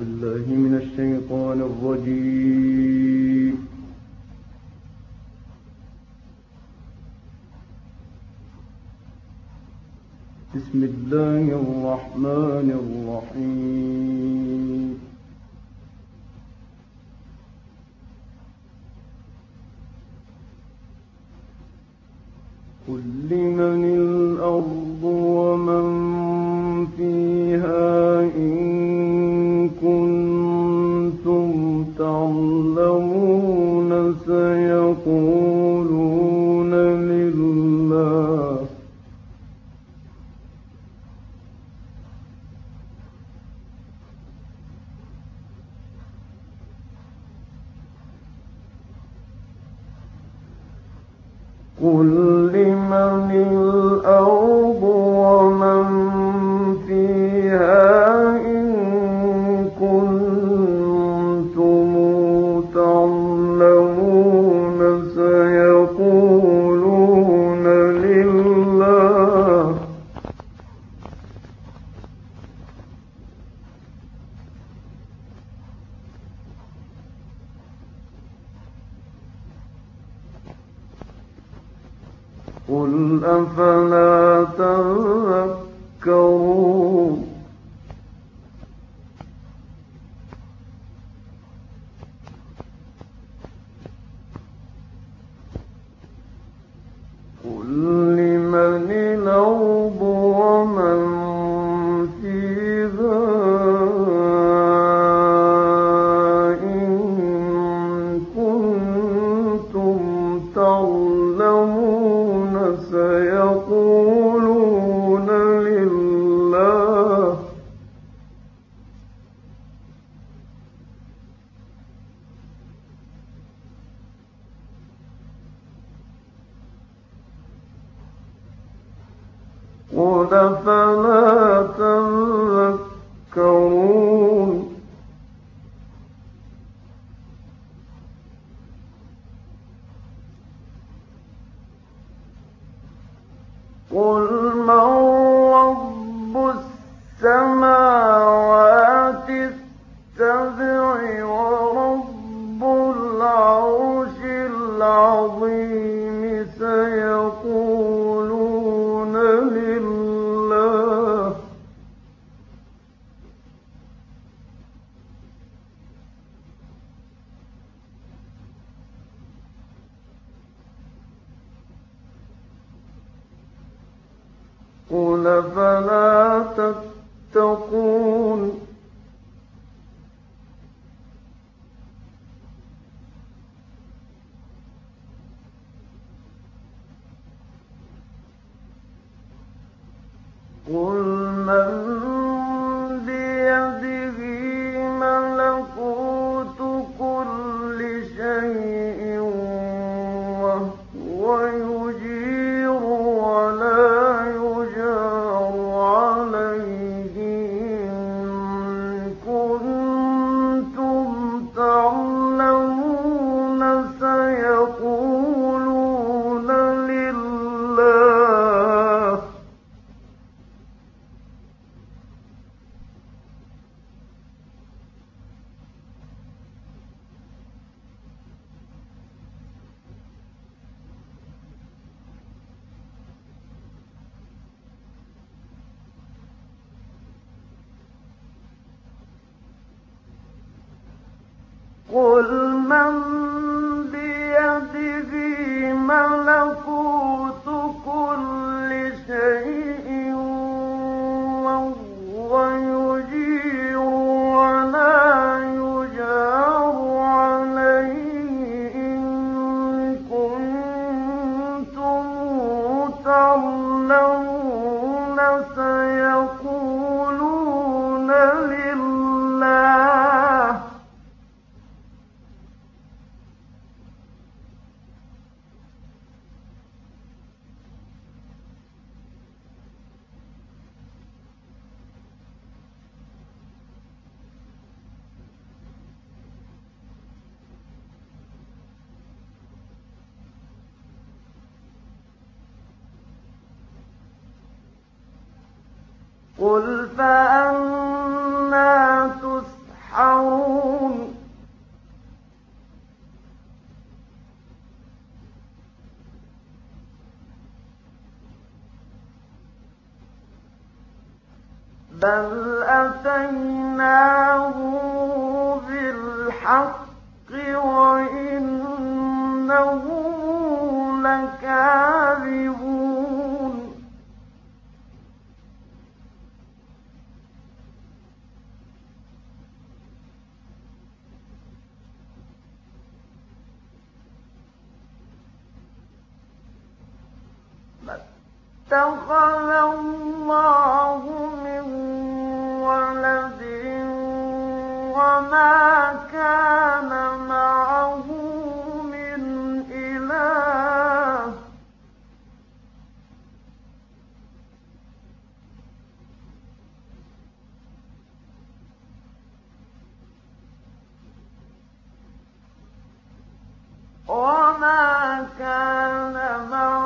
بالله من الشيطان الرجيم. بسم الله الرحمن الرحيم. قل لي então قُلْ أَفَلَا تَتَّقُونَ قل قُلْ فَأَنَّىٰ تُسْحَرُونَ بَلْ أتيناه بِالْحَقِّ وإنه اتخذ الله من ولد وما كان معه من إله وما كان معه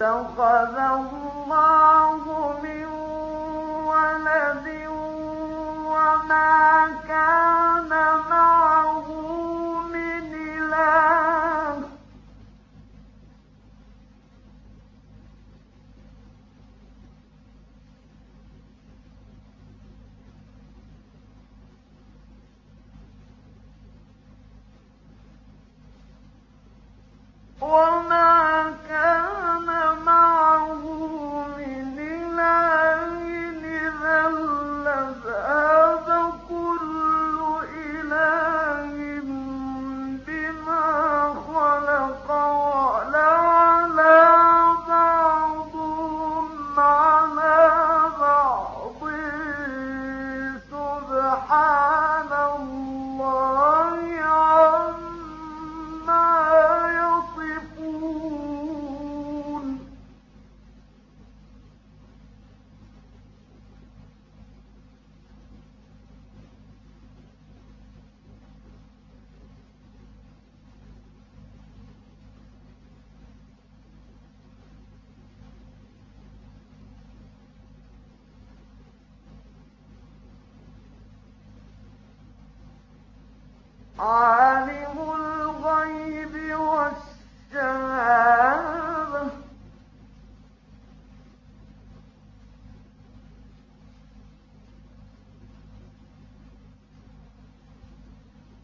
اتخذ الله من ولد وما كان معه من إله. وما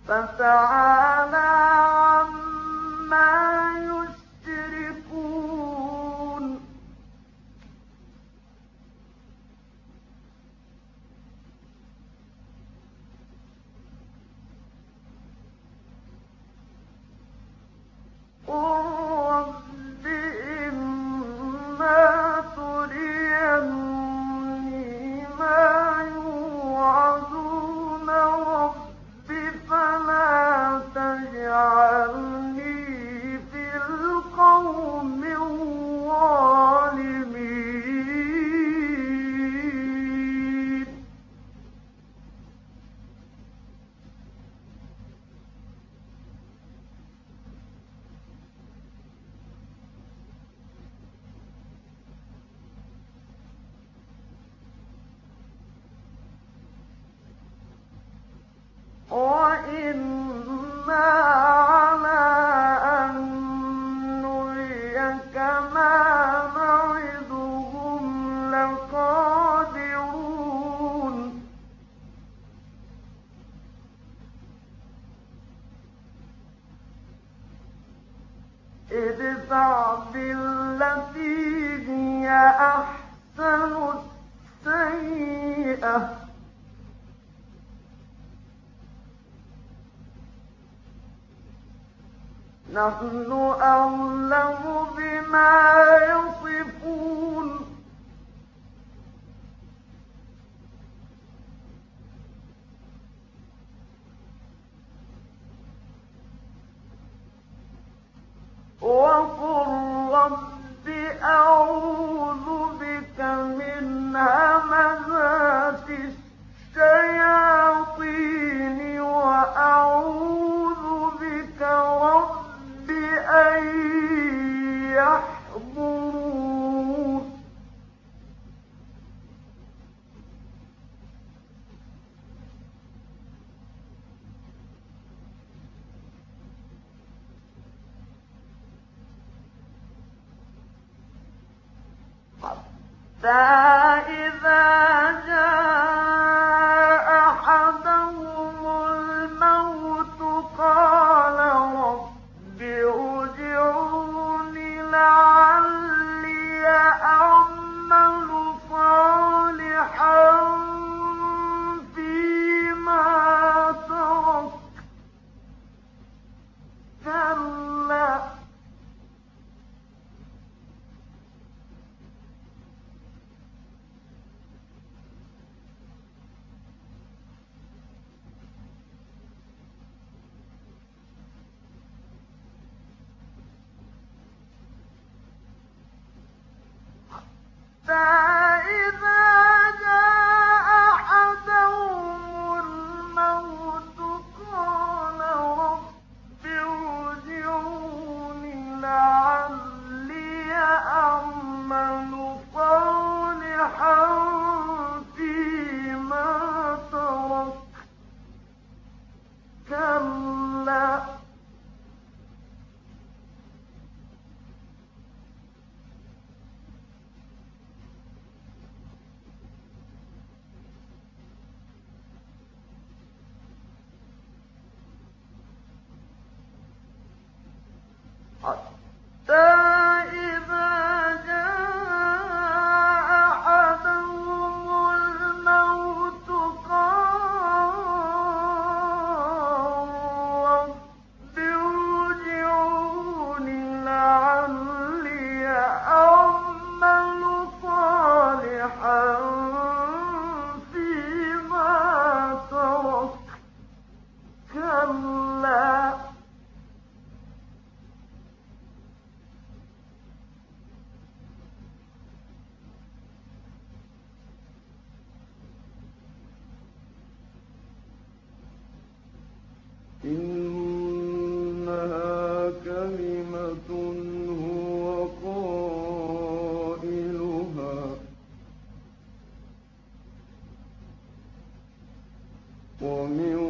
فَتَعَالَىٰ نحن فإذا ومن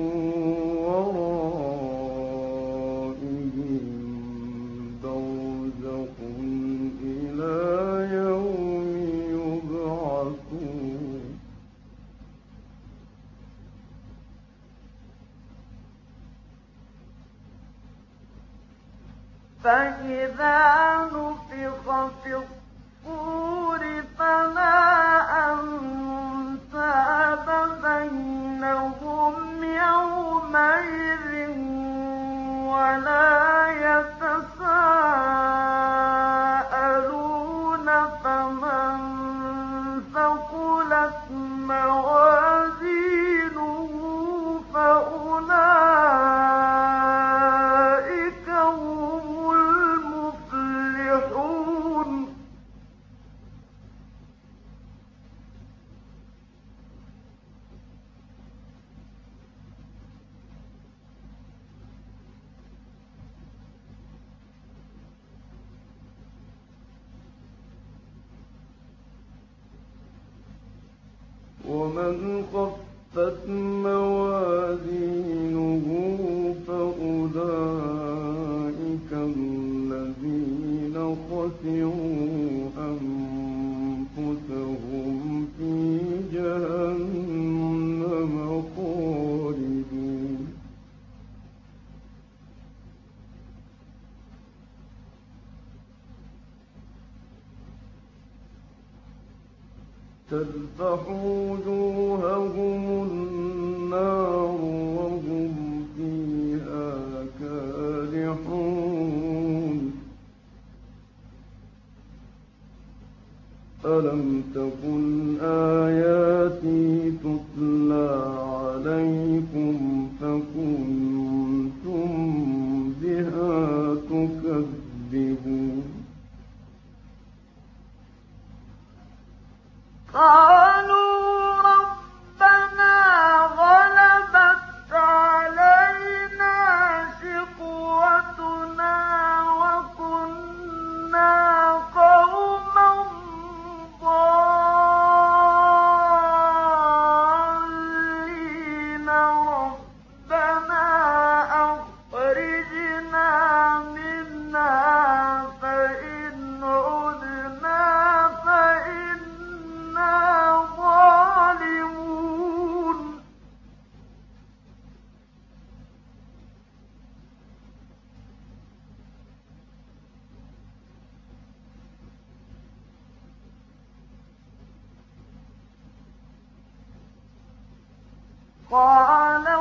ومن خفت موازينه فأولئك الذين خسروا. تَفْتَحُ وُجُوهَهُمُ النَّارُ وَهُمْ فِيهَا كَالِحُونَ أَلَمْ تَكُنْ آيَاتِي تُتْلَىٰ عَلَيْكُمْ فَكُنتُم بِهَا تُكَذِّبُونَ؟ قالوا قال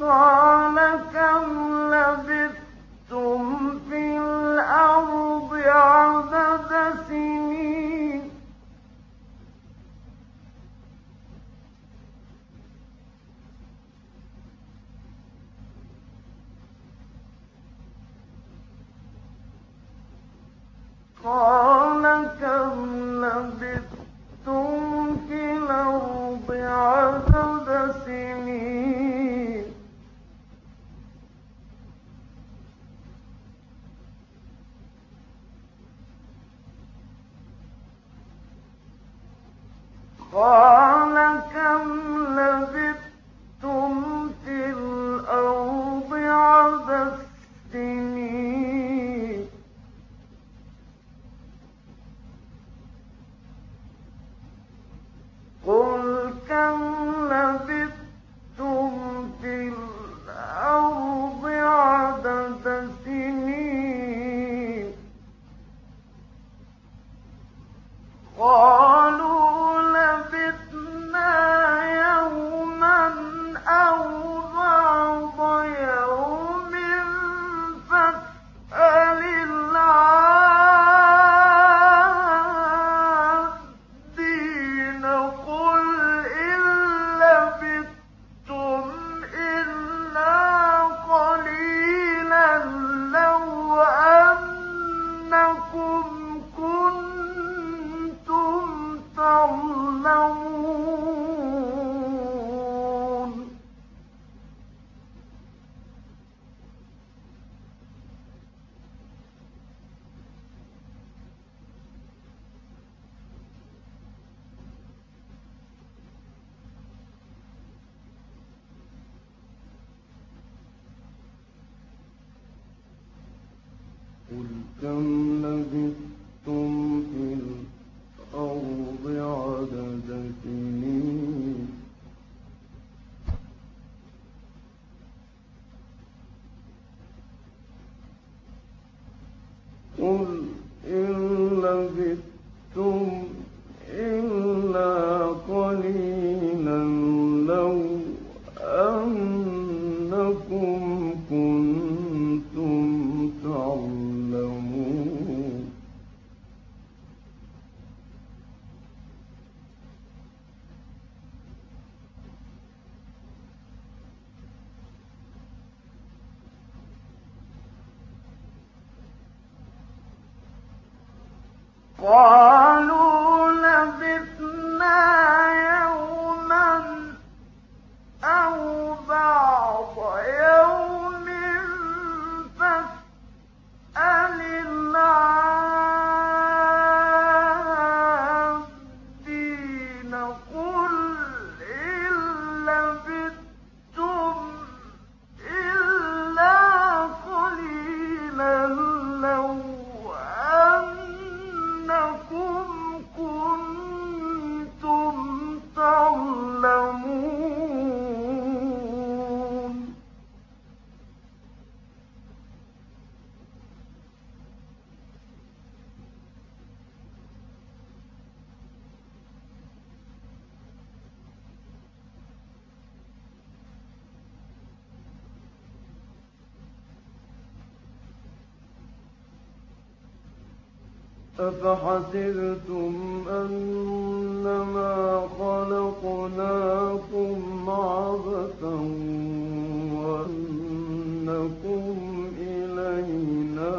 قال كالذي قل كم لبثتم في الأرض الطاعون أفحسبتم أنما خلقناكم عبثا وأنكم إلينا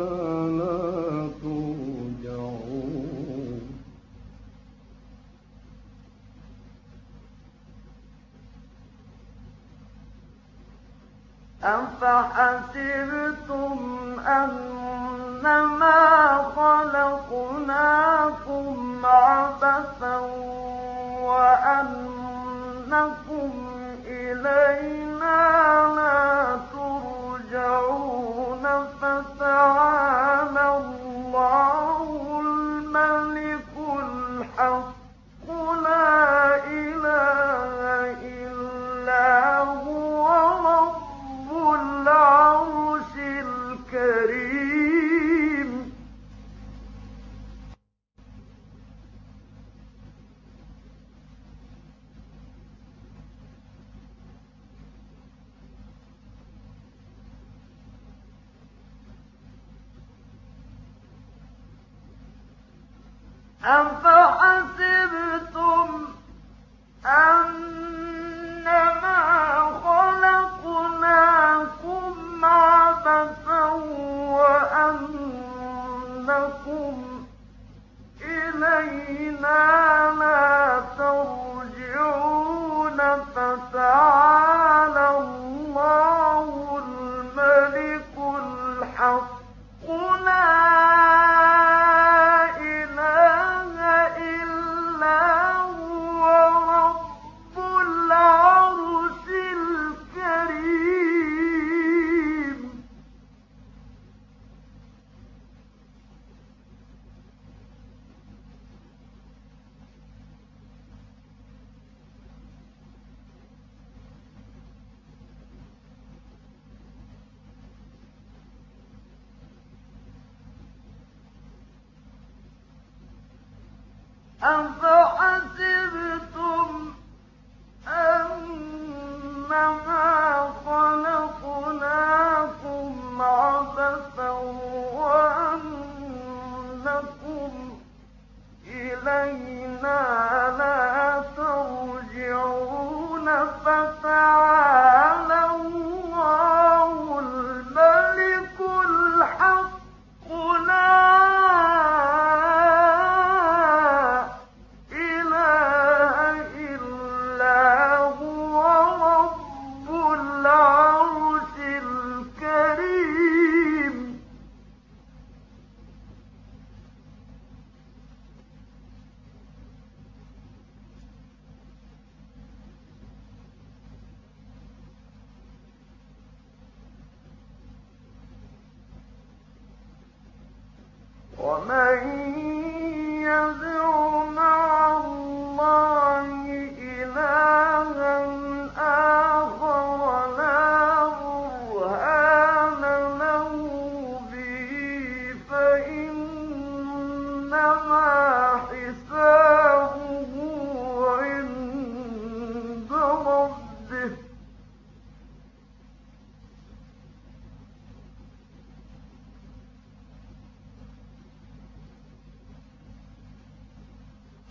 لا ترجعون. أفحسبتم أنما خلقناكم عبثا وأنكم إلينا لا ترجعون فتعالى الله الملك الحق لا إله إلا هو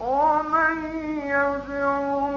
ومن يدع